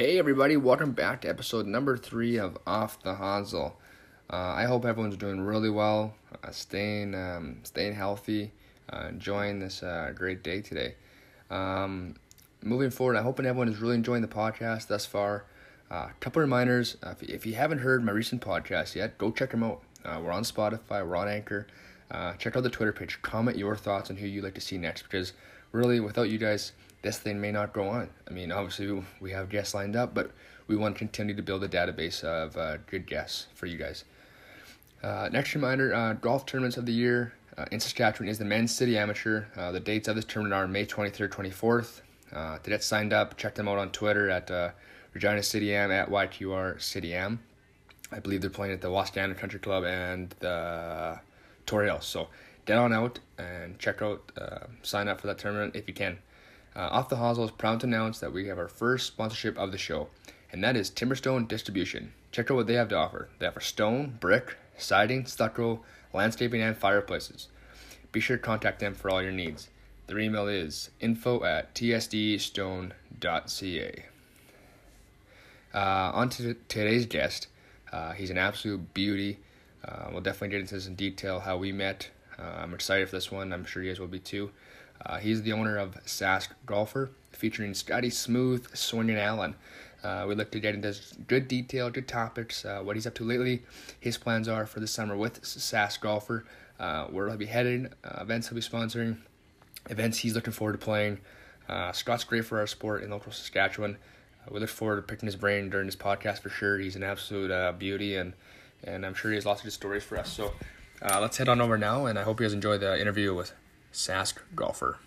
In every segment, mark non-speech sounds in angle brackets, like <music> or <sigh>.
Hey everybody, welcome back to episode number three of Off the Hosel. Uh, I hope everyone's doing really well, uh, staying um, staying healthy, uh, enjoying this uh, great day today. Um, moving forward, I hope everyone is really enjoying the podcast thus far. A uh, couple reminders: uh, if, if, you haven't heard my recent podcast yet, go check them out. we're on Spotify, we're on Anchor. check out the Twitter page. Comment your thoughts on who you'd like to see next, because really, without you guys this thing may not go on. I mean, obviously we have guests lined up, but we want to continue to build a database of uh, good guests for you guys. Uh, next reminder: uh, golf tournaments of the year uh, in Saskatchewan is the Men's City Amateur. Uh, the dates of this tournament are May 23rd, 24th. Uh, to get signed up, check them out on Twitter at Regina City Am at YQR City Am. I believe they're playing at the Wascana Country Club and the Tor Hill. So get on out and check out, sign up for that tournament if you can. Uh, Off the Hosel is proud to announce that we have our first sponsorship of the show, and that is Timberstone Distribution. Check out what they have to offer. They offer stone, brick, siding, stucco, landscaping, and fireplaces. Be sure to contact them for all your needs. Their email is info at tsdstone.ca. Uh, on to today's guest. Uh, he's an absolute beauty. Uh, we'll definitely get into some detail how we met. Uh, I'm excited for this one. I'm sure you guys will be too. Uh, he's the owner of Sask Golfer, featuring Scotty Smooth, Swinging Allen. Uh, we look to get into good detail, good topics, uh, what he's up to lately, his plans are for the summer with Sask Golfer, uh, where he'll be headed, uh, events he'll be sponsoring, events he's looking forward to playing. Uh, Scott's great for our sport in local Saskatchewan. we look forward to picking his brain during this podcast for sure. He's an absolute beauty, and and I'm sure he has lots of good stories for us. So let's head on over now, and I hope you guys enjoy the interview with Sask Golfer.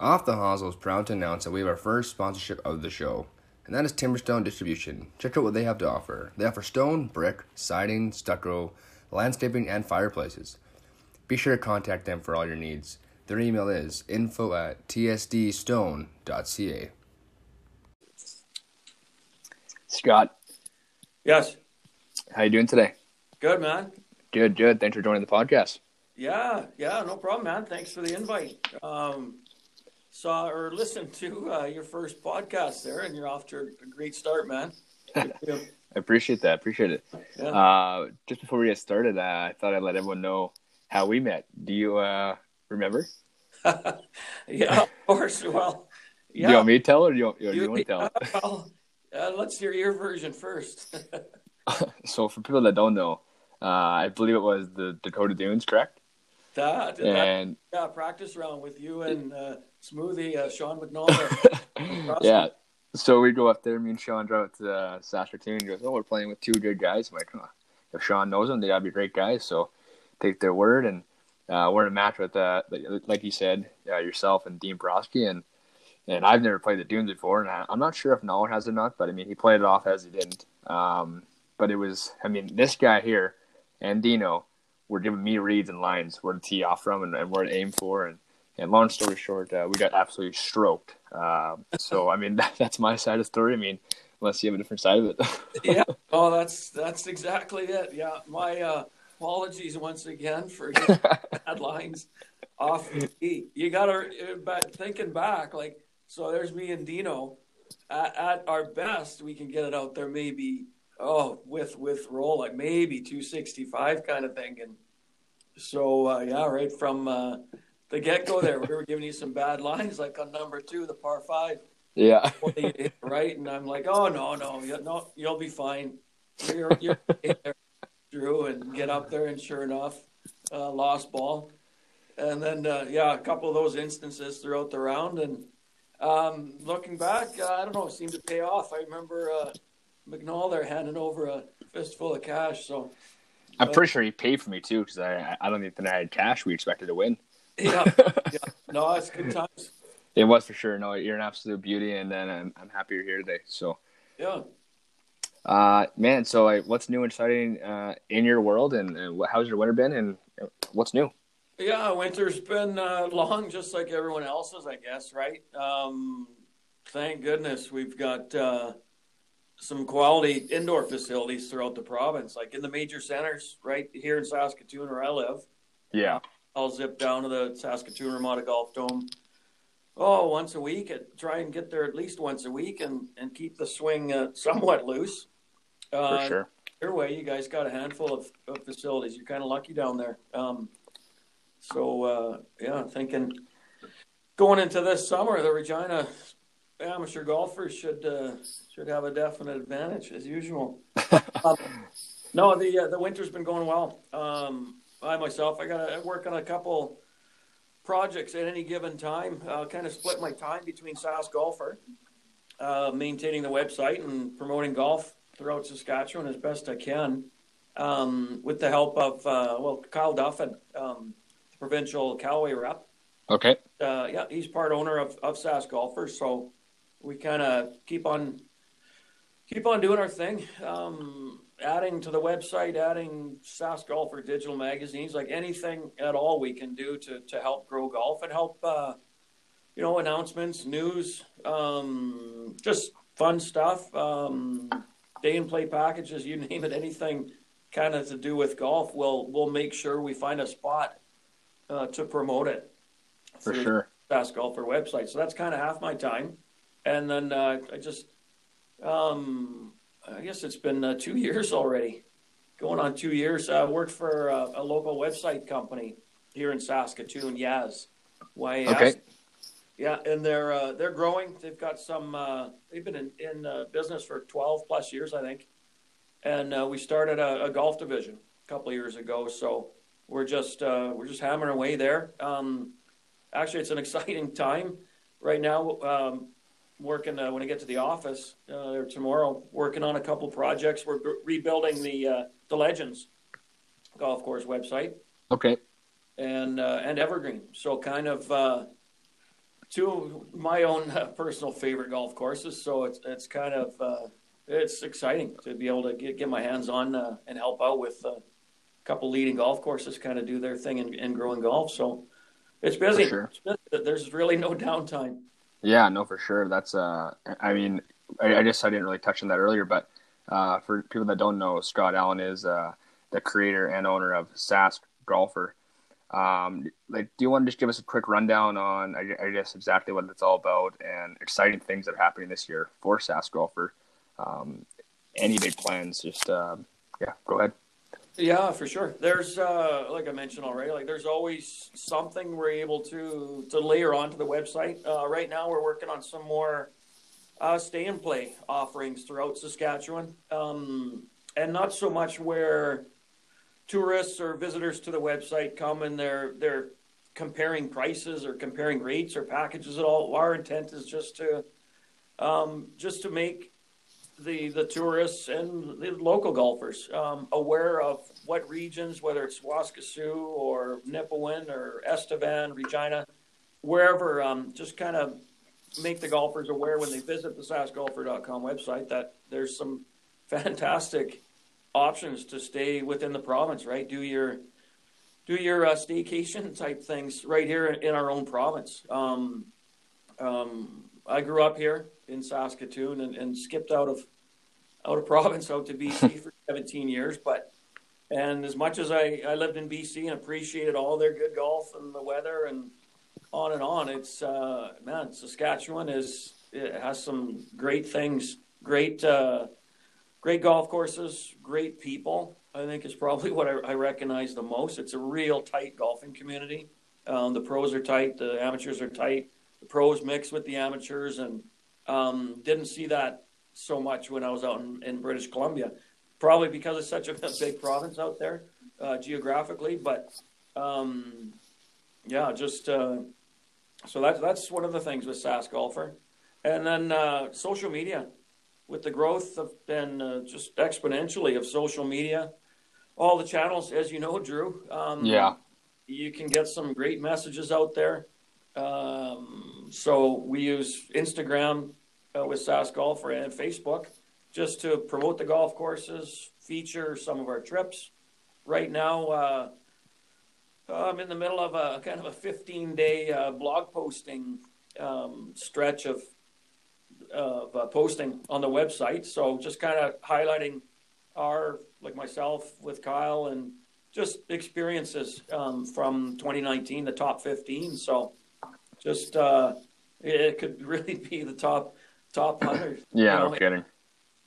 Off the Hosel is proud to announce that we have our first sponsorship of the show, and that is Timberstone Distribution. Check out what they have to offer. They offer stone, brick, siding, stucco, landscaping, and fireplaces. Be sure to contact them for all your needs. Their email is info at tsdstone.ca. Scott. Yes. How you doing today? Good, man. Good, good. Thanks for joining the podcast. Yeah, yeah, no problem, man. Thanks for the invite. Um, saw or listened to uh, your first podcast there, and you're off to a great start, man. <laughs> I appreciate that. Appreciate it. Yeah. Uh, just before we get started, uh, I thought I'd let everyone know how we met. Do you uh, remember? <laughs> yeah, of course. Well, yeah. Do you want me to tell, or do you, want, you, you want to tell? well, uh, let's hear your version first. <laughs> so, for people that don't know, uh, I believe it was the Dakota Dunes, correct? That, and that, yeah, practice round with you and uh, Smoothie, uh, Sean McNaughton. <laughs> yeah. So we go up there, me and Sean drive up to uh, Saskatoon. He goes, "Oh, we're playing with two good guys." I'm like, oh, if Sean knows them, they gotta be great guys. So take their word, and uh, we're in a match with, uh, like you said, uh, yourself and Dean Broski, and and I've never played the Dunes before, and I, am not sure if Nolan has or not, but I mean, he played it off as he didn't. Um, but it was, I mean, this guy here and Dino were giving me reads and lines where to tee off from and, and where to aim for. And, and long story short, uh, we got absolutely stroked. Um, so, I mean, <laughs> that, that's my side of the story. I mean, unless you have a different side of it. <laughs> yeah. Oh, that's, that's exactly it. Yeah. My, uh, apologies once again for <laughs> bad lines off the tee. You got to, uh, but thinking back, like, so there's me and Dino at, at our best, we can get it out there maybe oh, with with roll like maybe 265 kind of thing. And so uh, yeah, right from uh, the get go there, we were giving you some bad lines like on number two, the par five. Yeah. right, and I'm like, oh no, no, you, no, you'll be fine. You're, you're there, Drew, and get up there, and sure enough, uh, lost ball. And then uh, yeah, a couple of those instances throughout the round, and um, looking back, uh, I don't know, it seemed to pay off. I remember uh, McNall there handing over a fistful of cash. So I'm pretty sure he paid for me too because I I don't even think I had cash. We expected to win. Yeah, <laughs> yeah. no, it's good times. It was for sure. No, you're an absolute beauty, and then I'm I'm happy you're here today. So yeah. Uh, man, so like, what's new and exciting uh, in your world, and, and how's your winter been, and what's new? Yeah, winter's been uh, long, just like everyone else's, I guess. Right? Um, thank goodness we've got uh, some quality indoor facilities throughout the province, like in the major centers, right here in Saskatoon where I live. Yeah. I'll zip down to the Saskatoon Ramada Golf Dome Oh, once a week. Try and get there at least once a week, and and keep the swing uh, somewhat loose. Uh, For sure. Your way, you guys got a handful of, of facilities. You're kind of lucky down there. Um, so uh, yeah, thinking going into this summer, the Regina amateur golfers should uh, should have a definite advantage as usual. <laughs> um, no, the uh, the winter's been going well. Um, I myself, I got to work on a couple projects at any given time. I'll kind of split my time between SAS Golfer, uh, maintaining the website and promoting golf throughout Saskatchewan as best I can, um, with the help of uh, well Kyle Duffin, um, the provincial Callaway rep. Okay. Uh, yeah, he's part owner of of SAS Golfers, so we kind of keep on keep on doing our thing. Um, adding to the website, adding SAS Golfer digital magazines, like anything at all we can do to to help grow golf and help, uh, you know, announcements, news, um, just fun stuff, um, day and play packages, <laughs> you name it, anything kind of to do with golf. We'll we'll make sure we find a spot uh, to promote it. For sure. SAS Golfer website. So that's kind of half my time, and then uh, I just um, I guess it's been uh, two <laughs> years already, going on two years. I uh, worked for uh, a local website company here in Saskatoon, Yaz. YAS. Okay. Yeah, and they're uh, they're growing. They've got some. Uh, they've been in, in uh, business for twelve plus years, I think. And we started a, a, golf division a couple of years ago. So we're just we're just hammering away there. Um, actually, it's an <laughs> exciting time right now. Um, working uh, when I get to the office uh, tomorrow, working on a couple projects. We're rebuilding the uh, the Legends golf course website. Okay. And uh, and Evergreen. So kind of uh, two of my own uh, personal favorite golf courses. So it's it's kind of it's exciting to be able to get, get my hands on and help out with a couple leading golf courses, kind of do their thing in, in growing golf. So it's busy. Sure. it's busy. There's really no <laughs> downtime. Yeah, no, for sure. That's uh, I mean, I, I just I didn't really touch on that earlier, but uh, for people that don't know, Scott Allen is uh, the creator and owner of SAS Golfer. Um, like, do you want to just give us a quick rundown on, I, I guess, exactly what it's all about and exciting things that are happening this year for SAS Golfer? Um, any big plans? Just um, yeah, go ahead. Yeah, for sure. There's uh, like I mentioned already, like there's always something we're able to to layer onto the website. Uh, right now, we're working on some more uh, stay and play offerings throughout Saskatchewan, um, and not so much where tourists or visitors to the website come and they're they're comparing prices or comparing rates or packages at all. Our intent is just to um, just to make the the tourists and the local golfers um, aware of what regions, whether it's Waskesiu or Nipawin or Estevan, Regina, wherever, um, just kind of make the golfers aware when they visit the sasgolfer.com website that there's some <laughs> fantastic options to stay within the province. Right, do your do your uh, staycation type things right here in our own province. Um, um, I grew up here in Saskatoon and, and skipped out of out of <laughs> province out to BC <laughs> for 17 years. But and as much as I, I lived in BC and appreciated all their good golf and the weather and on and on, it's uh, man, Saskatchewan is it has some great things, great uh, great golf courses, great people. I think is probably <laughs> what I, I recognize the most. It's a real tight golfing community. Um, the pros are tight, the amateurs are tight. The pros mix with the amateurs, and um, didn't see that so much when I was out in, in British Columbia, probably because it's such a <laughs> big province out there uh, geographically. But um, yeah, just uh, so that's that's one of the things with SAS Golfer, and then uh, social media, with the growth of and uh, just exponentially of social media, all the channels, as you know, Drew. Um, yeah, you can get some great messages out there. Um, so we use Instagram uh, with SAS Golfer and Facebook just to promote the golf courses, feature some of our trips. Right now, uh, I'm in the middle of a kind of a 15 day uh, blog posting um, stretch of, of uh, posting on the website. So just kind of highlighting our, like myself with Kyle and just experiences um, from 2019, the top 15. So just uh, it could really be the top top hundred. <clears throat> Yeah, you know, no kidding.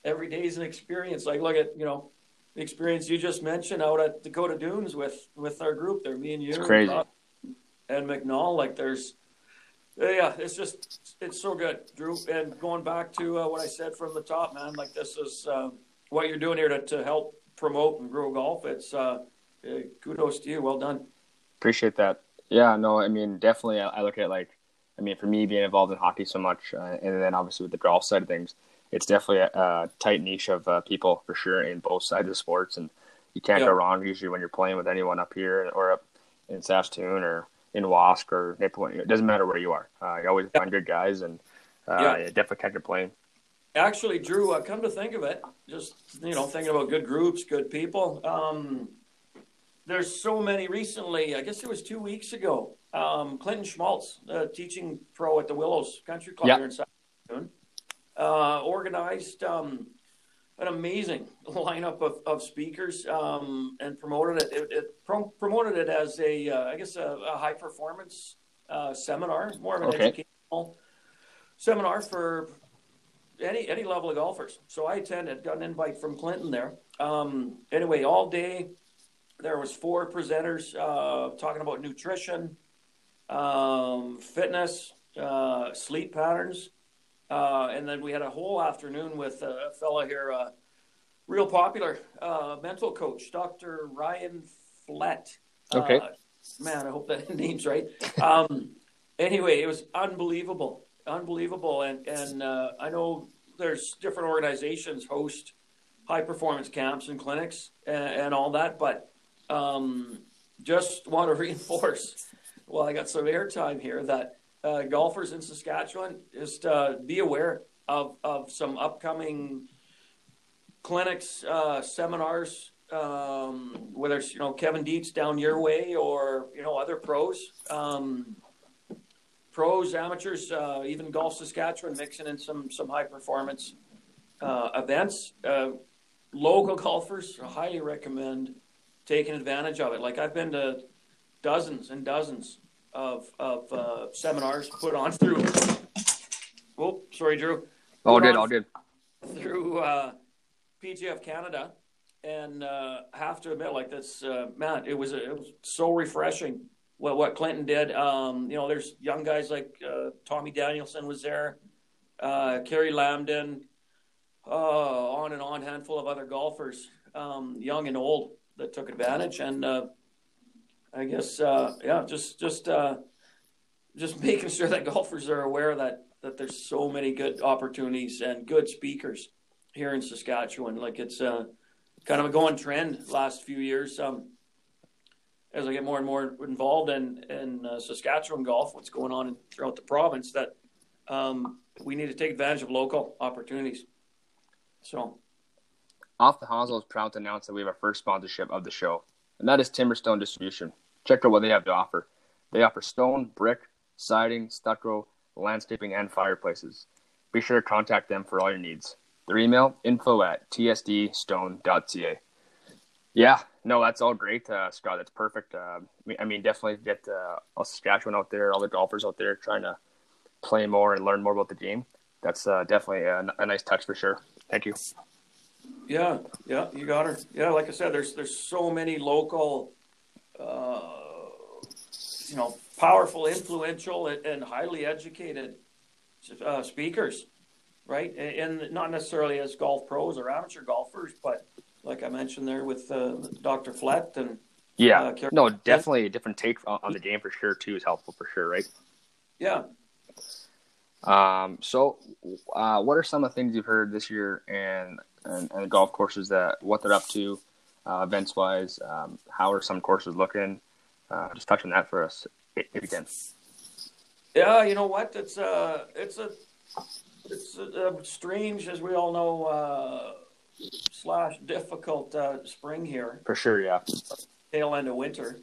Every day is an experience. Like look at you know the experience you just mentioned out at Dakota Dunes with with our group there, me and you, it's crazy. and McNall. Like there's yeah, it's just it's so good, Drew. And going back to uh, what I said from the top, man, like this is uh, what you're doing here to, to help promote and grow golf. It's uh, kudos to you. Well done. Appreciate that. Yeah, no, I mean, definitely. I, I look at like, I mean, for me being involved in hockey so much, uh, and then obviously with the golf side of things, it's definitely a, a tight niche of uh, people for sure in both sides of sports, and you can't go wrong usually when you're playing with anyone up here or up in Saskatoon or in Wask or Nipawin. It doesn't matter where you are. Uh, you always find good guys, and uh, yeah. definitely can't complain. Actually, Drew, uh, come to think of it, just you know, thinking about good groups, good people. Um, there's so many recently. I guess it was two weeks ago. Um, Clinton Schmaltz, uh, teaching pro at the Willows Country Club yep. here in Saskatoon, uh, organized um, an amazing <laughs> lineup of, of speakers um, and promoted it. It, it pro- promoted it as a, uh, I guess, a, a high performance uh, seminar, more of an okay. educational seminar for any any level of golfers. So I attended, got an invite from Clinton there. Um, anyway, all day there was four presenters uh, talking about nutrition, um, fitness, uh, sleep patterns, uh, and then we had a whole afternoon with a fellow here, uh, real popular uh, mental coach, Dr. Ryan Flett. Okay. man, I hope that <laughs> name's right. Um, anyway, it was unbelievable, unbelievable, and and I know there's different organizations host high performance camps and clinics and, and all that, but um, just want to <laughs> reinforce. Well, I got some airtime here that uh, golfers in Saskatchewan, just uh, be aware of, of some upcoming clinics, uh, seminars, um, whether it's you know Kevin Dietz down your way or you know other pros, um, pros, amateurs, uh, even Golf Saskatchewan mixing in some some high performance uh, events. Uh, local golfers, I highly recommend taking advantage of it. Like I've been to dozens and dozens of of uh, seminars put on through. Oh, sorry, Drew. All good, all good. Through uh, PGF Canada, and uh, have to admit, like this, uh, man, it was it was so refreshing what what Clinton did. Um, you know, there's young guys like uh, Tommy Danielson was there, uh, Kerry Lambden, uh, on and on, handful of other golfers, um, young and old, that took advantage, and uh, I guess uh, yeah, just just uh, just <laughs> making sure that golfers are aware that that there's so many good opportunities and good speakers here in Saskatchewan. Like it's uh, kind of a going trend last few years. Um, as I get more and more involved in in uh, Saskatchewan golf, what's going on throughout the province, that um, we need to take advantage of local opportunities. So, off the Hosel is proud to announce that we have our first sponsorship of the show, and that is Timberstone Distribution. Check out what they have to offer. They offer stone, brick, siding, stucco, landscaping, and fireplaces. Be sure to contact them for all your needs. Their email, info at tsdstone.ca. Yeah, no, that's all great, uh, Scott. That's perfect. Uh, I mean, definitely get uh, all Saskatchewan out there, all the golfers out there trying to play more and learn more about the game. That's uh, definitely a, a, nice touch for sure. Thank you. Yeah, yeah, you got her. Yeah, like I said, there's there's so many local uh, you know, powerful, influential, and highly educated uh, speakers, right? And not necessarily as golf pros or amateur golfers, but like I mentioned there with uh, Dr. Flett and yeah, uh, no, definitely a different take on the game for sure too is helpful for sure, right? Yeah. Um. So, uh, what are some of the things you've heard this year and and, and the golf courses that what they're up to? uh, events wise? Um, how are some courses looking? Uh, just touch on that for us if you can. Yeah, you know what? It's a uh, it's a it's a, a strange, as we all know, uh, slash difficult uh, spring here. For sure, yeah. Tail end of winter,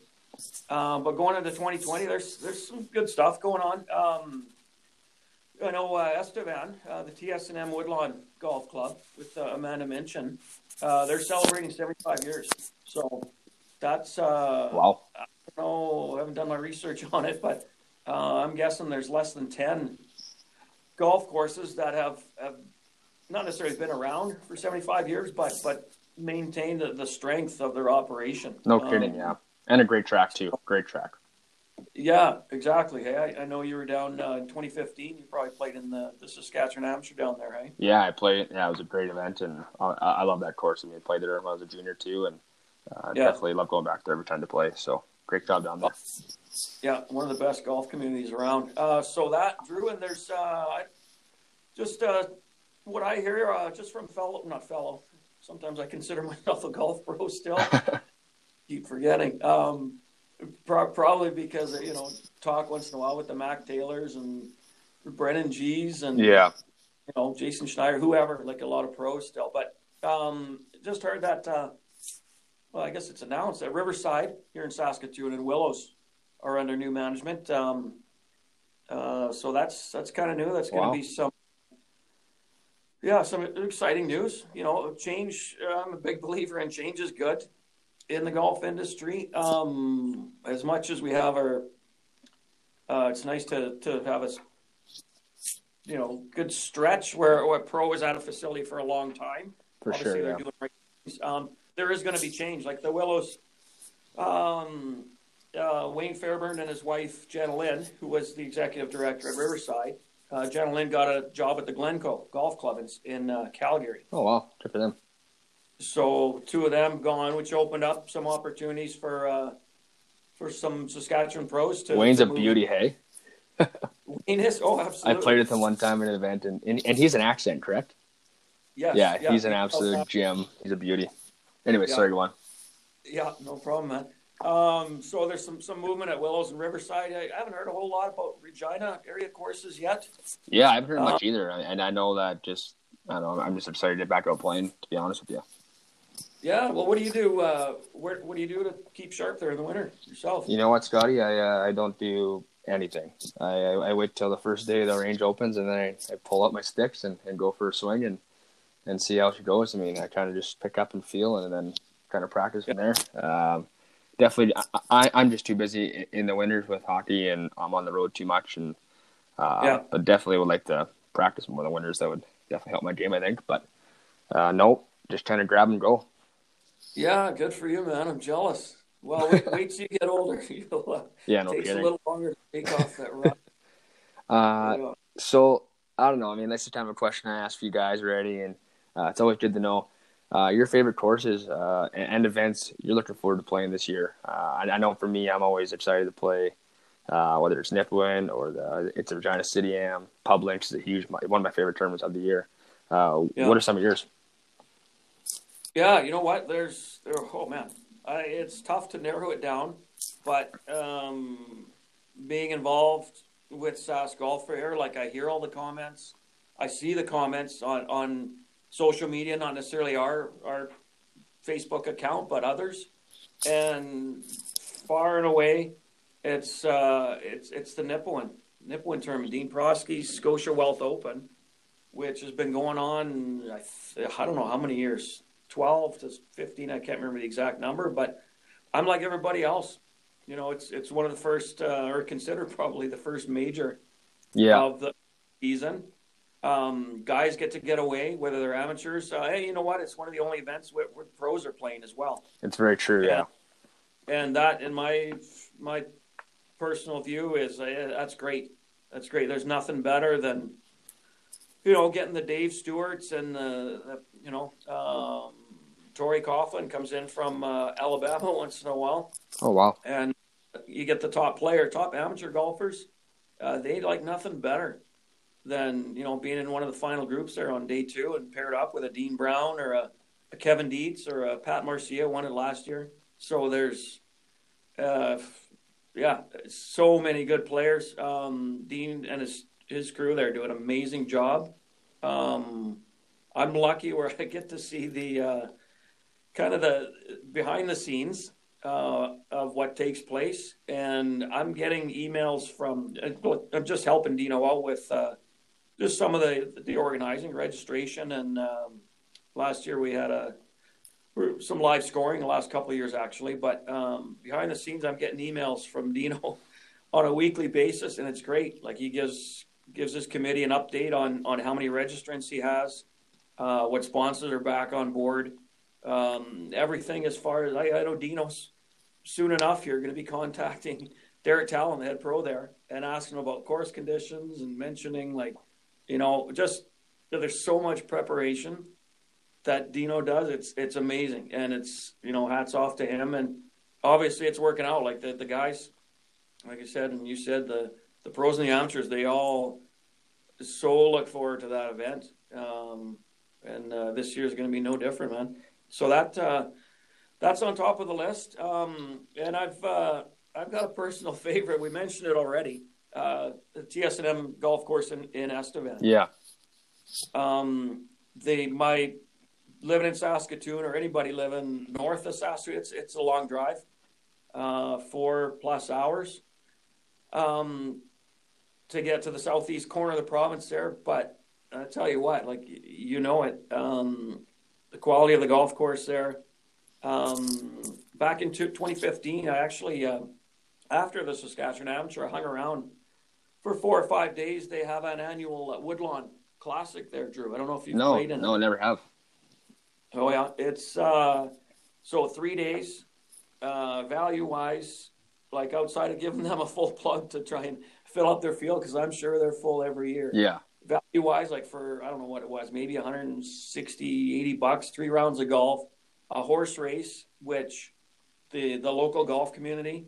um, but going into 2020, there's there's some good stuff going on. Um, I know uh, Estevan, uh, the TS&M Woodlawn Golf Club with uh, Amanda Minchin, uh, they're celebrating 75 years. So that's uh, wow. I don't know. I haven't done my research <laughs> on it, but uh, I'm guessing there's less than 10 golf courses that have, have not necessarily been around for 75 years, but but maintain the, the strength of their operation. No kidding, um, yeah, and a great track too. Great track. Yeah, exactly. Hey, I, I know you were down uh, in 2015. You probably played in the, the Saskatchewan Amateur down there, hey? Yeah, I played. Yeah, it was a great event, and I, I love that course. I mean, I played there when I was a junior too, and uh, yeah. definitely love going back there every time to play. So great job down there. Yeah, one of the best golf communities around. Uh, so that Drew, and there's uh, just uh, what I hear uh, just from fellow, not fellow. Sometimes I consider <laughs> myself a golf pro still. <laughs> Keep forgetting. Um, pro- probably because you know talk once in a while with the Mac Taylors and Brennan G's and yeah, you know Jason Schneider, whoever, like a lot of pros still. But um, just heard that. Uh, well, I guess it's announced that Riverside here in Saskatoon and Willows are under new management. Um, uh, so that's that's kind of new. That's going to wow. be some yeah, some exciting news. You know, change. I'm a big believer in change is good in the golf industry. Um, as much as we have our, uh, it's nice to to have a, you know, good stretch where a pro is at a facility for a long time. For Obviously, sure, they're yeah. doing right. Um, there is going to be change. Like the Willows, um, uh, Wayne Fairburn and his wife Jenna Lynn, who was the executive director at Riverside uh, Jenna Lynn got a job at the Glencoe Golf Club in, in uh, Calgary. Oh wow, good for them. So two of them gone, which opened up some opportunities for uh, for some Saskatchewan pros. To Wayne's to a beauty, hey. <laughs> Wayne is oh absolutely. I played with him one time in an event, and and, and he's an accent, correct? Yes, yeah, yeah, he's an absolute gem. He's a beauty. Anyway, yeah. sorry, go on. Yeah, no problem, man. Um, so there's some some movement at Willows and Riverside. I, I, haven't heard a whole lot about Regina area courses yet. Yeah, I haven't heard much um, either, and I know that just I don't know. I'm just excited to get back out playing. To be honest with you. Yeah. Well, what do you do? Uh, where, what do you do to keep sharp there in the winter yourself? You know what, Scotty? I uh, I don't do anything. I, I, I wait till the first day the range opens, and then I, I pull up my sticks and, and go for a swing and and see how she goes. I mean, I kind of just pick up and feel, and then kind of practice from there. Um, definitely, I, I'm just too busy in the winters with hockey, and I'm on the road too much. And uh, yeah. but definitely would like to practice more in the winters. That would definitely help my game, I think. But uh, no, just trying to grab and go. Yeah, good for you, man. I'm jealous. Well, <laughs> wait, wait till you get older. <laughs> You'll, uh, yeah, no takes kidding. a little longer to take off that <laughs> run. uh, so I don't know. I mean, that's the time of question I asked for you guys already, and uh, it's always good to know uh, your favorite courses uh, and, events you're looking forward to playing this year. Uh, I, I, know for me, I'm always excited to play, uh, whether it's Nipawin or the it's a Regina City Am. Publinks is a huge one of my favorite tournaments of the year. Uh, yeah. What are some of yours? Yeah, you know what? There's there. Oh man, I, it's tough to narrow it down, but um, being involved with SAS Golfer, like I hear all the comments, I see the comments on on social media, not necessarily our our Facebook account, but others. And far and away, it's uh, it's it's the Nipawin Nipawin tournament, Dean Prosky's Scotia Wealth Open, which has been going on. I, I don't know how many years, twelve to fifteen. I can't remember the exact number, but I'm like everybody else. You know, it's it's one of the first, uh, or considered probably the first major yeah. of the season. Um, guys get to get away, whether they're amateurs. Uh, hey, you know what? It's one of the only events where, where pros are playing as well. It's very true, yeah. And that, in my my personal view, is uh, that's great. That's great. There's nothing better than you know getting the Dave Stewarts and the, the you know um, Tori Coughlin comes in from uh, Alabama <laughs> once in a while. Oh wow! And you get the top player, top amateur golfers. Uh, they like nothing better than you know being in one of the final groups there on day two and paired up with a Dean Brown or a, a Kevin Dietz or a Pat Marcia won it last year. So there's, uh, yeah, so many good players. Um, Dean and his his crew there do an amazing job. Um, I'm lucky where I get to see the uh, kind of the behind the scenes uh, of what takes place, and I'm getting emails from. I'm just helping Dino out with uh, just some of the the organizing, registration, and um, last year we had a some live scoring the last couple of years actually. But um, behind the scenes, I'm getting emails from Dino <laughs> on a weekly basis, and it's great. Like he gives gives this committee an update on on how many registrants he has, uh, what sponsors are back on board, um, everything as far as I, I know. Dino's soon enough. You're going to be <laughs> contacting Derek Talon, the head pro there, and asking about course conditions and mentioning like, you know, just there's so much preparation that Dino does. It's it's amazing, and it's you know hats off to him. And obviously, it's working out. Like the the guys, like I said, and you said the the pros and the amateurs, they all so look forward to that event. Um, and uh, this year is going to be no different, man. So that uh, that's on top of the list. Um, and I've uh, I've got a personal <laughs> favorite. We mentioned it already. Uh, the TS&M golf course in, in Estevan. Yeah. Um, they my living in Saskatoon or anybody living north of Saskatoon, it's it's a long drive, uh, four plus hours, um, to get to the southeast corner of the province there. But I tell you what, like you know it, um, the quality of the golf course there. Um, back in 2015, I actually uh, after the Saskatchewan Amateur, I hung around for four or five days. They have an annual uh, Woodlawn Classic there, Drew. I don't know if you've no, played in it. no, it. never have. Oh yeah, it's uh, so three days. Uh, value wise, like outside of giving <laughs> them a full plug to try and fill up their field because I'm sure they're full every year. Yeah. Value wise, like for I don't know what it was, maybe 160, 80 bucks, three rounds of golf, a horse race, which the the local golf community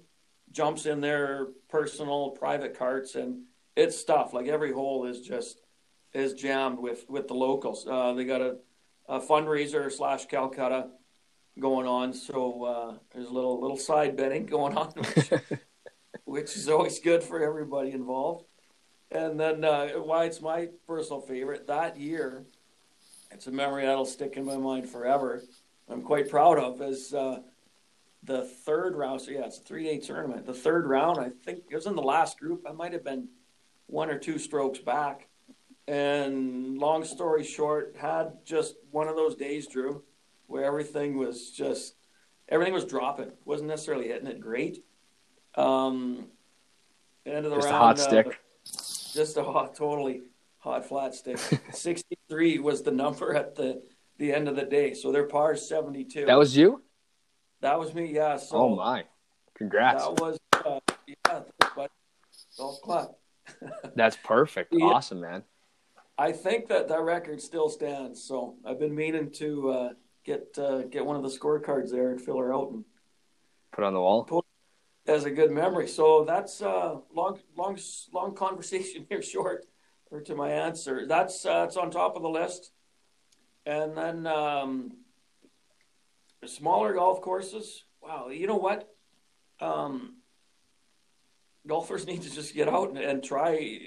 jumps in their personal private carts and it's stuff. Like every hole is just is jammed with with the locals. Uh, they got a, a fundraiser slash Calcutta going on, so uh, there's a little little side betting <laughs> going on, which, which is always good for everybody involved. And then uh, why it's my personal favorite that year, it's a memory that'll stick in my mind forever. I'm quite proud of is uh, the third round. So yeah, it's a three day tournament. The third round, I think it was in the last group. I might have been one or two strokes back. And long story short, had just one of those days, Drew, where everything was just everything was dropping. wasn't necessarily hitting it great. Um, end of the Just a hot uh, stick. just a hot, totally hot flat stick. <laughs> Sixty three was the number at the the end of the day. So their par is seventy two. That was you? that was me. Yeah. So oh my. Congrats. that was uh, yeah, but golf club. <laughs> That's perfect. Yeah. Awesome, man. I think that that record still stands. So I've been meaning to uh, get uh, get one of the scorecards there and fill her out and Put on the wall. As a good memory. So that's uh, long, long, long <laughs> conversation here, short, or to my answer. That's uh, it's on top of the list, and then um, smaller golf courses. Wow, you know what? Um, golfers <laughs> need to just get out and, and try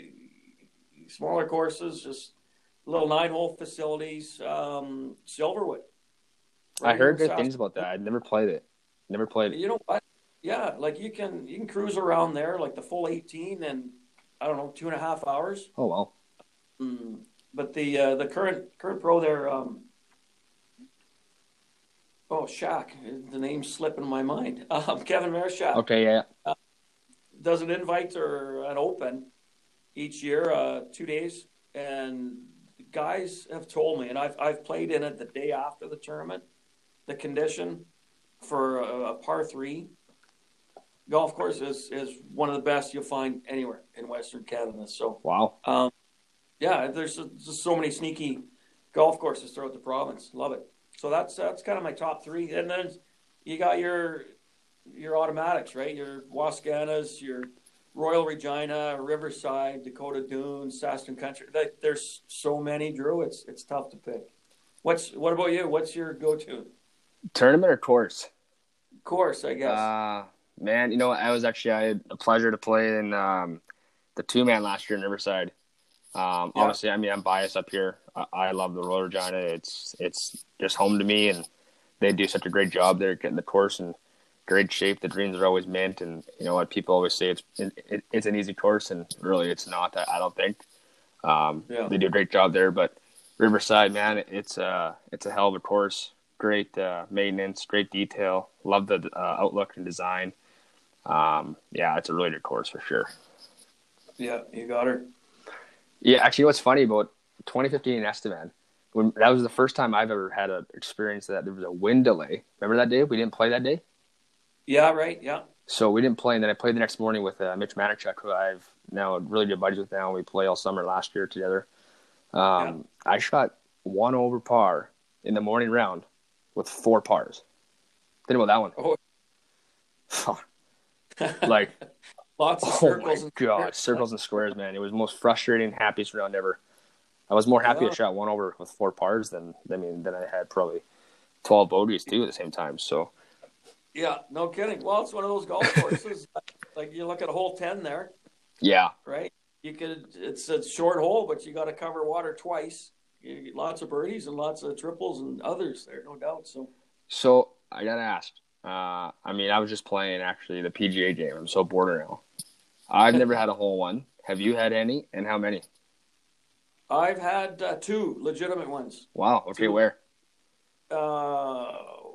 smaller courses, just little nine-hole facilities. Um, Silverwood. I heard good things about that. I'd never played it. Never played it. you know what? Yeah, like you can you can cruise around there like the full eighteen and I don't know two and a half hours. Oh well. Mm. But the uh, the current current pro there, um, oh Shaq, the name's slipping my mind. <laughs> Um, Kevin Marshak Okay, yeah. does an invite or an open each year, uh, two days, and guys have told me, and I've I've played in it the day after the tournament. The condition for a, a par three golf course is is one of the best you'll find anywhere in Western Canada. So, Wow. um, yeah, there's just so many sneaky golf courses throughout the province. Love it. So that's that's kind of my top three, and then you got your your automatics, right? Your Wascanas, your Royal Regina, Riverside, Dakota Dunes, Saskatoon Country. Like, there's so many, Drew. It's it's tough to pick. What's what about you? What's your go-to Tournament or course? course? I guess. Uh, man, you know, I was actually I had a pleasure to play in um, the two man last year in Riverside. Um, Yeah. Obviously, I mean, I'm biased up here. I, I love the Royal Regina. It's it's just home to me, and they do such a great job there getting the course in great shape. The greens are always mint, and you know what people always say it's it, it's an easy course, and really it's not. I, I don't think. Um, Yeah. They do a great job there, but Riverside, man, it's a it's a hell of a course. Great uh, maintenance, great detail. Love the uh, outlook and design. Um, yeah, it's a really good course for sure. yeah, you got her. Yeah, actually, what's funny about 2015 in Estevan, when that was the first time I've ever had an experience that there was a wind delay. Remember that day? We didn't play that day. Yeah, right. Yeah. So we didn't play, and then I played the next morning with uh, Mitch Manichuk, who I've now really good buddies with now. We play all summer last year together. Um, yeah. I shot one over par in the morning round with four pars. Think about that one. Oh. Like <laughs> lots of oh circles. Oh my god, squares. circles and squares, man! It was the most frustrating, happiest round ever. I was more happy. I shot one over with four pars than I mean than I had probably twelve bogeys too at the same time. So yeah, no kidding. Well, it's one of those golf <laughs> courses. like you look at a hole ten there. Yeah. Right. You could. It's a short hole, but you got to cover water twice. You lots of birdies and lots of triples and others there, no doubt. So. So I got asked. Uh, I mean, I was just playing actually the PGA game. I'm so bored now. I've never had a hole one. Have you had any, and how many? I've had uh, two legitimate ones. Wow. Okay, two. where? Uh,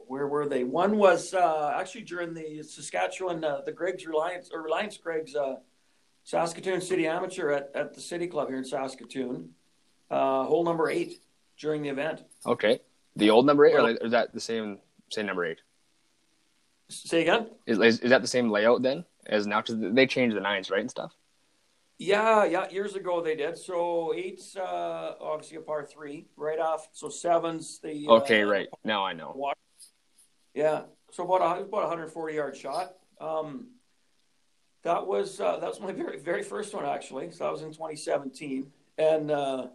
where were they? One was uh, actually during the Saskatchewan, uh, the Greg's Reliance or Reliance Griggs uh, Saskatoon City Amateur at, at the City Club here in Saskatoon. Uh, hole number eight during the event. Okay, the old number eight, well, or is that the same same number eight? Say again. Is, is, is that the same layout then as now? Because they changed the nines, right, and stuff. Yeah, yeah. Years ago they did. So eight's uh, obviously a par three, right off. So seven's the. Okay, uh, right now I know. Water. Yeah, so about a about a 140 yard shot. Um, that was uh, that was my very very first one actually. So that was in 2017, and uh,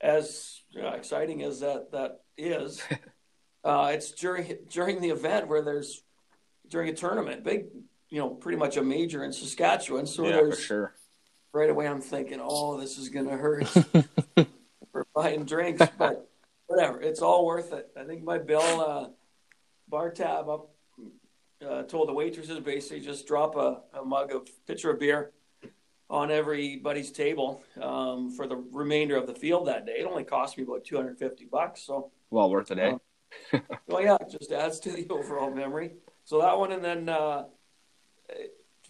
as exciting as that that is, <laughs> uh, it's during during the event where there's during a tournament, big, you know, pretty much a major in Saskatchewan. So yeah, there's for sure right away I'm thinking, oh, this is gonna hurt <laughs> for buying drinks, but whatever, it's all worth it. I think my bill, uh, bar tab up, uh, told the waitresses basically just drop a, a mug of pitcher of beer on everybody's table um, for the remainder of the field that day. It only cost me about 250 bucks, so well worth it, eh? Uh, well, yeah, it just adds to the <laughs> overall memory. So that one, and then uh,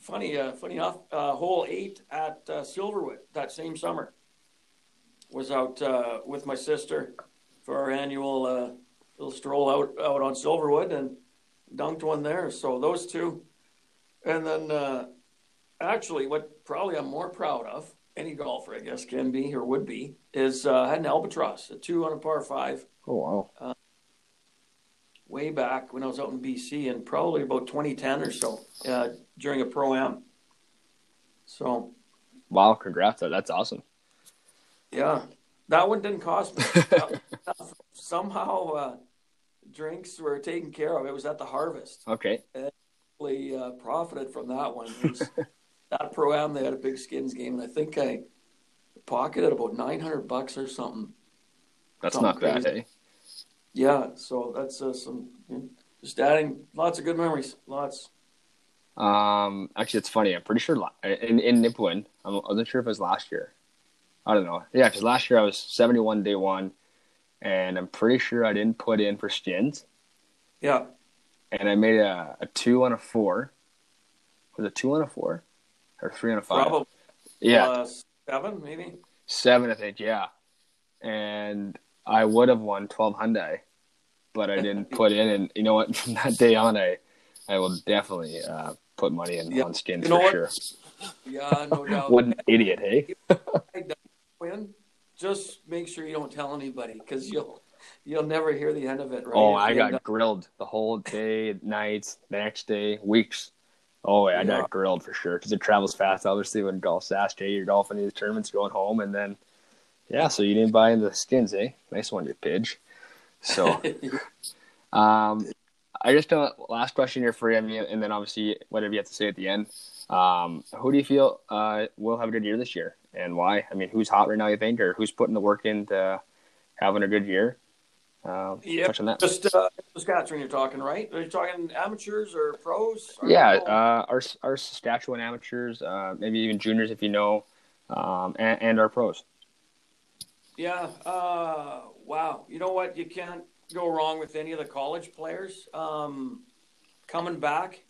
funny, uh, funny enough, uh, hole eight at uh, Silverwood that same summer was out uh, with my sister for our annual uh, little stroll out out on Silverwood and dunked one there. So those two, and then uh, actually, what probably I'm more proud of, any golfer I guess can be or would be, is I had an albatross, a two on a par five. Oh wow! Way back when I was out in BC, and probably about 2010 or so uh, during a pro am. So, wow! Congrats! That's awesome. Yeah, that one didn't cost me. <laughs> <laughs> Somehow, uh, drinks were taken care of. It was at the Harvest. Okay. And really uh, profited from that one. <laughs> that pro am, they had a big skins game, and I think I pocketed about 900 bucks or something. That's something not bad, eh? Yeah, so that's uh, some just adding lots of good memories, lots. Um, actually, it's funny. I'm pretty sure in in Nipawin, I wasn't sure if it was last year. I don't know. Yeah, because last year I was 71 day one, and I'm pretty sure I didn't put in for skins. Yeah. And I made a, a two on a four. Was it two on a four, or three on a five? Probably. Yeah. Uh, seven, maybe. Seven, I think. Yeah. And I would have won 12 Hyundai but I didn't put in. And you know what? <laughs> From that day on, I I will definitely uh, put money in yeah. on skins you know for what? sure. Yeah, no <laughs> doubt. what an idiot, hey? Win. Just make sure you don't tell anybody because you'll you'll never hear the end of it. Right? Oh, I got up... grilled the whole day, nights, the next day, weeks. Oh, yeah, I got grilled for sure because it travels fast. Obviously, when golf J, you're golfing these tournaments, going home, and then yeah. So you didn't buy into the skins, eh? Nice one, you pidge. So, <laughs> um, I just uh, last question here for you, and then obviously whatever you have to say at the end. Um, who do you feel uh, will have a good year this year, and why? I mean, who's hot right now? You think, or who's putting the work into having a good year? Uh, yeah, touch on that. Just uh, Saskatchewan, you're talking, right? Are you talking amateurs or pros? yeah, uh, our our Saskatchewan amateurs, uh, maybe even juniors if you know, um, and, and our pros. Yeah, uh, wow. You know what? You can't go wrong with any of the college players um, coming back,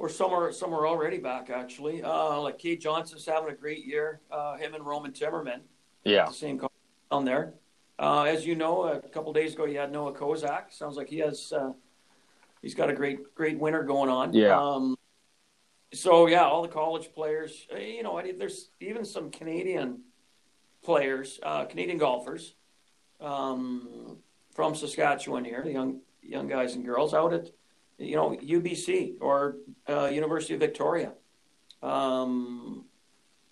or some are some are already back actually. Uh, like Kate Johnson's having a great year. Uh, him and Roman Timmerman. Yeah. The same down there. Uh, as you know, a couple days ago you had Noah Kozak. Sounds like he has uh, he's got a great great winter going on. Yeah. Um, so yeah, all the college players. uh, You know, there's even some Canadian players, uh, Canadian golfers um, from Saskatchewan here, the young young guys and girls out at you know UBC or uh, University of Victoria. Um,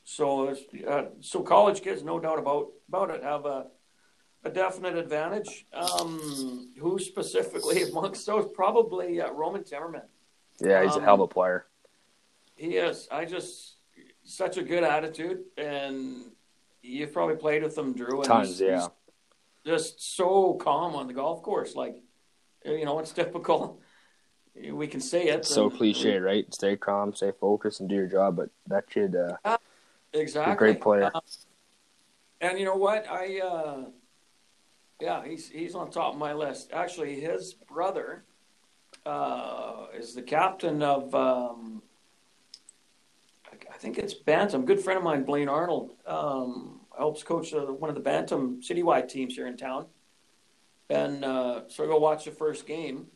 so uh, so college kids, no doubt about about it, have a a definite advantage. Um, who specifically <laughs> amongst those? Probably uh, Roman Timmerman. Yeah, he's Um, a hell of a player. He is. I just such a good attitude, and you've probably played with him, Drew. And Tons, yeah. just so calm on the golf course. Like, you know, it's <laughs> typical. We can say it. So and- cliche, right? Stay calm, stay focused, and do your job. But that kid, uh, Exactly. a great player. Uh, and you know what? I uh, yeah, he's he's on top of my list. Actually, his brother uh, is the captain of um, I- I think it's Bantam. Good friend of mine, Blaine Arnold, um, helps coach uh, one of the Bantam citywide teams here in town. And uh, so I go watch the first game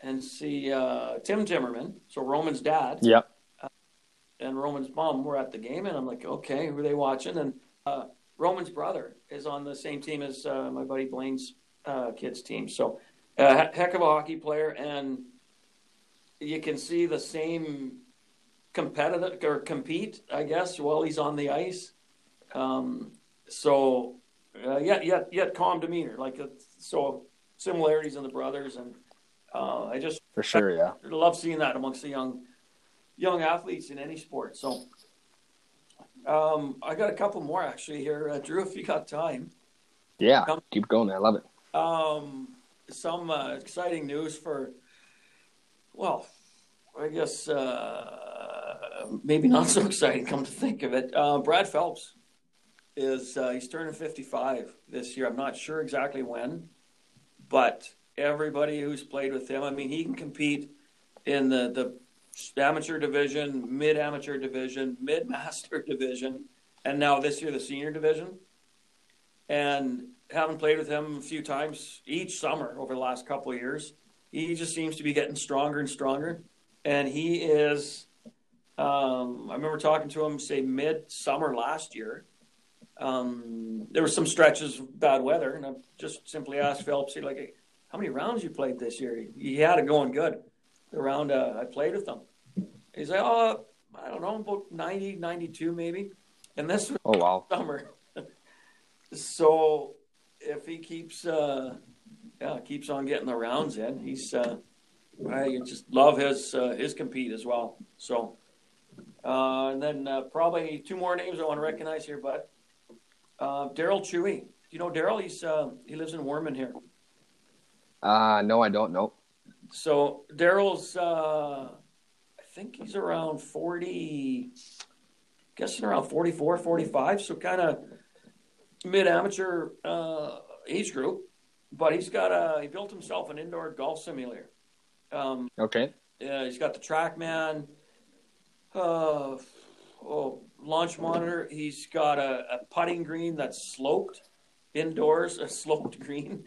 and see uh, Tim Timmerman, so Roman's dad yep. and Roman's mom were at the game, and I'm like, okay, who are they watching? And uh, Roman's brother is on the same team as uh, my buddy Blaine's uh, kids' team. So, uh, heck of a hockey player, and you can see the same competitive or compete, I guess, while he's on the ice. Um, so, uh, yet, yet, yet calm demeanor, like uh, so similarities in the brothers, and uh, I just For sure, yeah. love seeing that amongst the young young athletes in any sport. So um, I got a couple more actually here, uh, Drew. If you got time, Yeah. Come- Keep going. I love it. um, some uh, exciting news for well, I guess uh, maybe not so <laughs> exciting. Come to think of it, uh, Brad Phelps is uh, he's turning fifty five this year. I'm not sure exactly when, but everybody who's played with him, I mean, he can compete in the the amateur division, mid amateur division, mid master <laughs> division, and now this year the senior division. And having played with him a few times each summer over the last couple of years, he just seems to be getting stronger and stronger. And he is, um, I remember talking to him, say, mid summer last year. Um, there were some stretches of bad weather, and I just simply asked Phelps, like, hey, how many rounds you played this year? He had it going good. The round uh, I played with him. He's like, oh, I don't know, about 90, 92 maybe. And this was Oh wow. <laughs> summer. so if he keeps uh yeah, keeps on getting the rounds in, he's uh I just love his uh, his compete as well. So uh and then uh, probably two more names I want to recognize here, but uh Daryl Chewy. You know Daryl? He's uh he lives in Warman here. Uh no, I don't know. So Daryl's, uh, I think he's around 40, guessing around 44, 45. So kind of mid amateur uh, age group. But he's got a, he built himself an indoor golf simulator. Um, Okay. yeah, he's got the TrackMan, uh, oh, launch monitor. He's got a, a putting green that's sloped indoors, <laughs> a sloped green.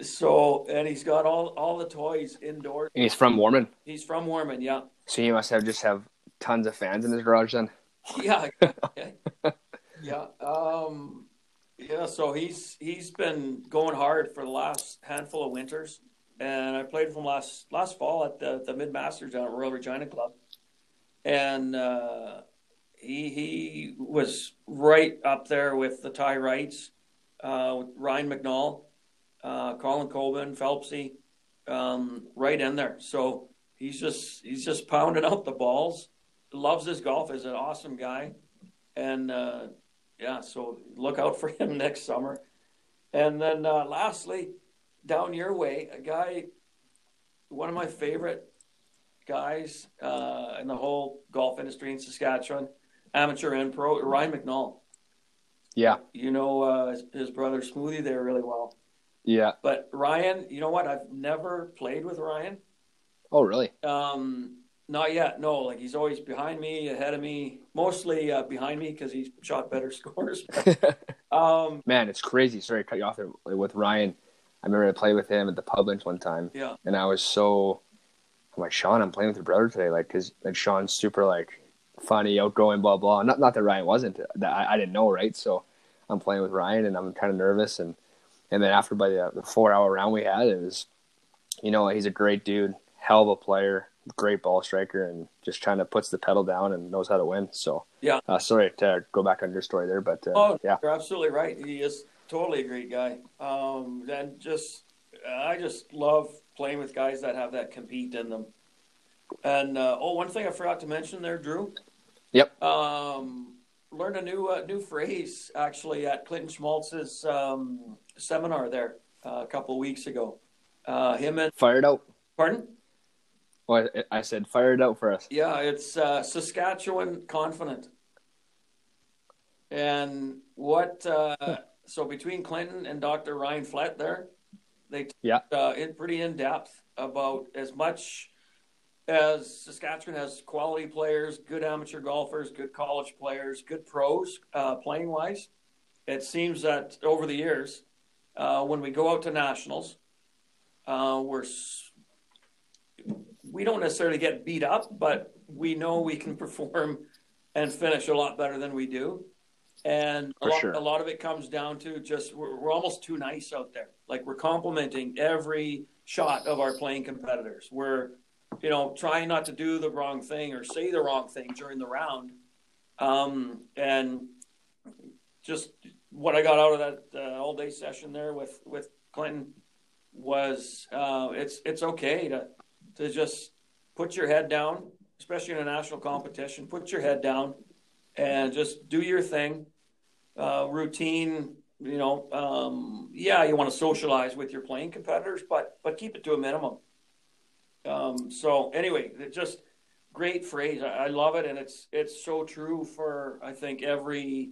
So, and he's got all, all the toys indoors. And he's from Warman, He's from Warman, yeah. so he must have just have tons of fans in his garage then. <laughs> Yeah. okay. <laughs> yeah. Um, yeah. So he's he's been going hard for the last handful of winters, and I played with him last last fall at the the Mid Masters down at Royal Regina Club, and uh, he he was right up there with the Ty Wrights, uh, Ryan McNall, uh, Colin Coben, Phelpsy, um, right in there. So he's just he's just pounding out the balls loves his golf. Is an awesome guy, and uh, yeah, so look out for <laughs> him next summer. And then uh, lastly, down your way, a guy, one of my favorite guys uh, in the whole golf industry in Saskatchewan, amateur and pro, Ryan McNall. Yeah. You know uh, his, his brother Smoothie there really well. Yeah. But Ryan, you know what? I've never played with Ryan. Oh really? Um, not yet. No, like he's always behind me, ahead of me, mostly uh, behind me because he's shot better <laughs> scores. <laughs> Um, Man, it's crazy. Sorry to cut you off there with Ryan. I remember I played with him at the Publix one time. Yeah. And I was so, I'm like, Sean, I'm playing with your brother today. Like, cause like Sean's super like funny, outgoing, blah, blah. Not, not that Ryan wasn't that I, I didn't know. Right. So I'm playing with Ryan and I'm kind of nervous. And, and then after by the, the four hour round we had, it was, you know, he's a great dude, hell of a player, great ball striker, and just kind of puts the pedal down and knows how to win. So yeah. Uh, sorry to go back on your story there, but uh, oh, yeah, you're absolutely right. He is totally a great guy. Um, and just I just love playing with guys that have that compete in them. And uh, oh, one thing I forgot to mention there, Drew. Yep. Um, learned a new uh, new phrase actually at Clinton Schmaltz's um, seminar there uh, a couple weeks ago. Uh, him and fired out. Pardon? Well, I, I said fire it out for us. Yeah, it's uh, Saskatchewan confident. And what? Uh, so between Clinton and Dr. Ryan Flett there, they yeah uh, in pretty in depth about as much as Saskatchewan has quality players, good amateur golfers, good college players, good pros uh, playing wise. It seems that over the years, uh, when we go out to nationals, uh, we're we don't necessarily get beat up, but we know we can <laughs> perform and finish a lot better than we do. And a lot, sure. a lot, of it comes down to just we're, we're, almost too nice out there. Like we're complimenting every shot of our playing competitors. We're, you know, trying not to do the wrong thing or say the wrong thing during the round. Um, and just what I got out of that uh, all day session there with with Clinton was uh, it's it's okay to to just put your head down, especially in a national competition. Put your head down and just do your thing. Uh, routine, you know, um, yeah, you want to socialize with your playing competitors, but but keep it to a minimum. Um, so anyway, just great phrase. I, I love it, and it's it's so true for I think every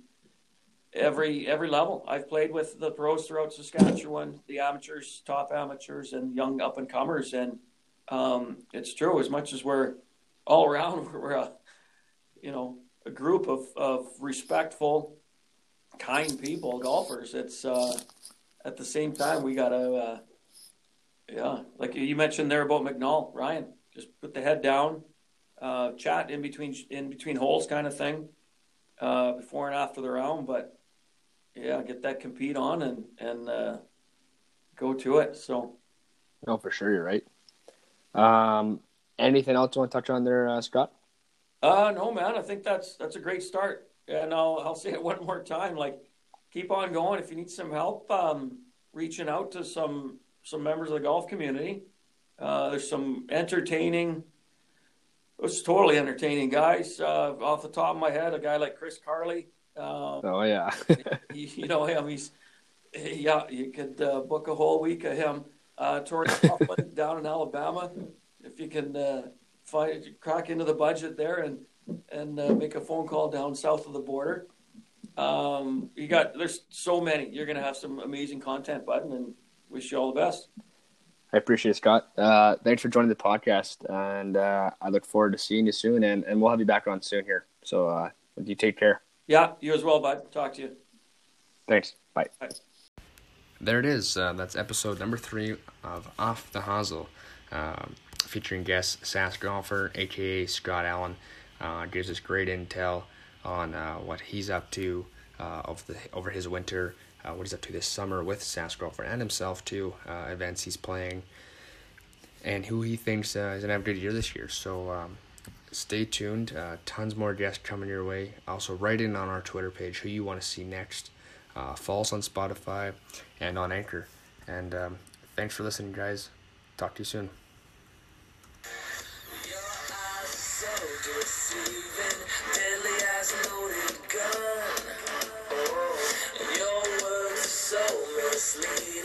every every level. I've played with the pros throughout Saskatchewan, the amateurs, top amateurs, and young up and comers, and um, it's true. As much as we're all around, <laughs> we're a you know a group of of respectful, kind people, golfers. It's uh, at the same time we gotta uh, yeah, like you mentioned there about McNall, Ryan. Just put the head down, uh, chat in between in between holes, kind of thing, uh, before and after the round. But yeah, get that compete on and and uh, go to it. So. No, for sure, you're right. Um, anything else you want to touch on there, uh, Scott? Uh, no, man. I think that's that's a great start, and I'll I'll say it <laughs> one more time. Like, keep on going. If you need some help, um, reaching out to some some members of the golf community. Uh, there's some entertaining. It's totally entertaining guys. Uh, off the top of my head, a guy like Chris Carley. Um, oh yeah. <laughs> he, you know him. He's yeah. You could uh, book a whole week of him. Uh, Coughlin <laughs> down in Alabama. If you can uh, find crack into the budget there and and uh, make a phone call down south of the border. Um, you got there's so many. You're gonna have some amazing content, button, and wish you all the best. I appreciate it, Scott. Uh, thanks for joining the podcast, and uh, I look forward to seeing you soon, and, and we'll have you back on soon here. So uh, you take care. Yeah, you as well, bud. Talk to you. Thanks. Bye. Bye. There it is. Uh, that's episode number three of Off the Hosel, um, featuring guest Sask Golfer, aka Scott Allen. Uh, gives us great intel on uh, what he's up to over the over his winter uh, what he's up to this summer with Sask Golfer and himself too, uh, events he's playing, and who he thinks uh, is gonna have a good year this year. So um, stay tuned. Uh, tons more guests coming your way. Also, write in on our Twitter page who you want to see next. Uh, follow us on Spotify and on Anchor. And um, thanks for listening, guys. Talk to you soon. slave.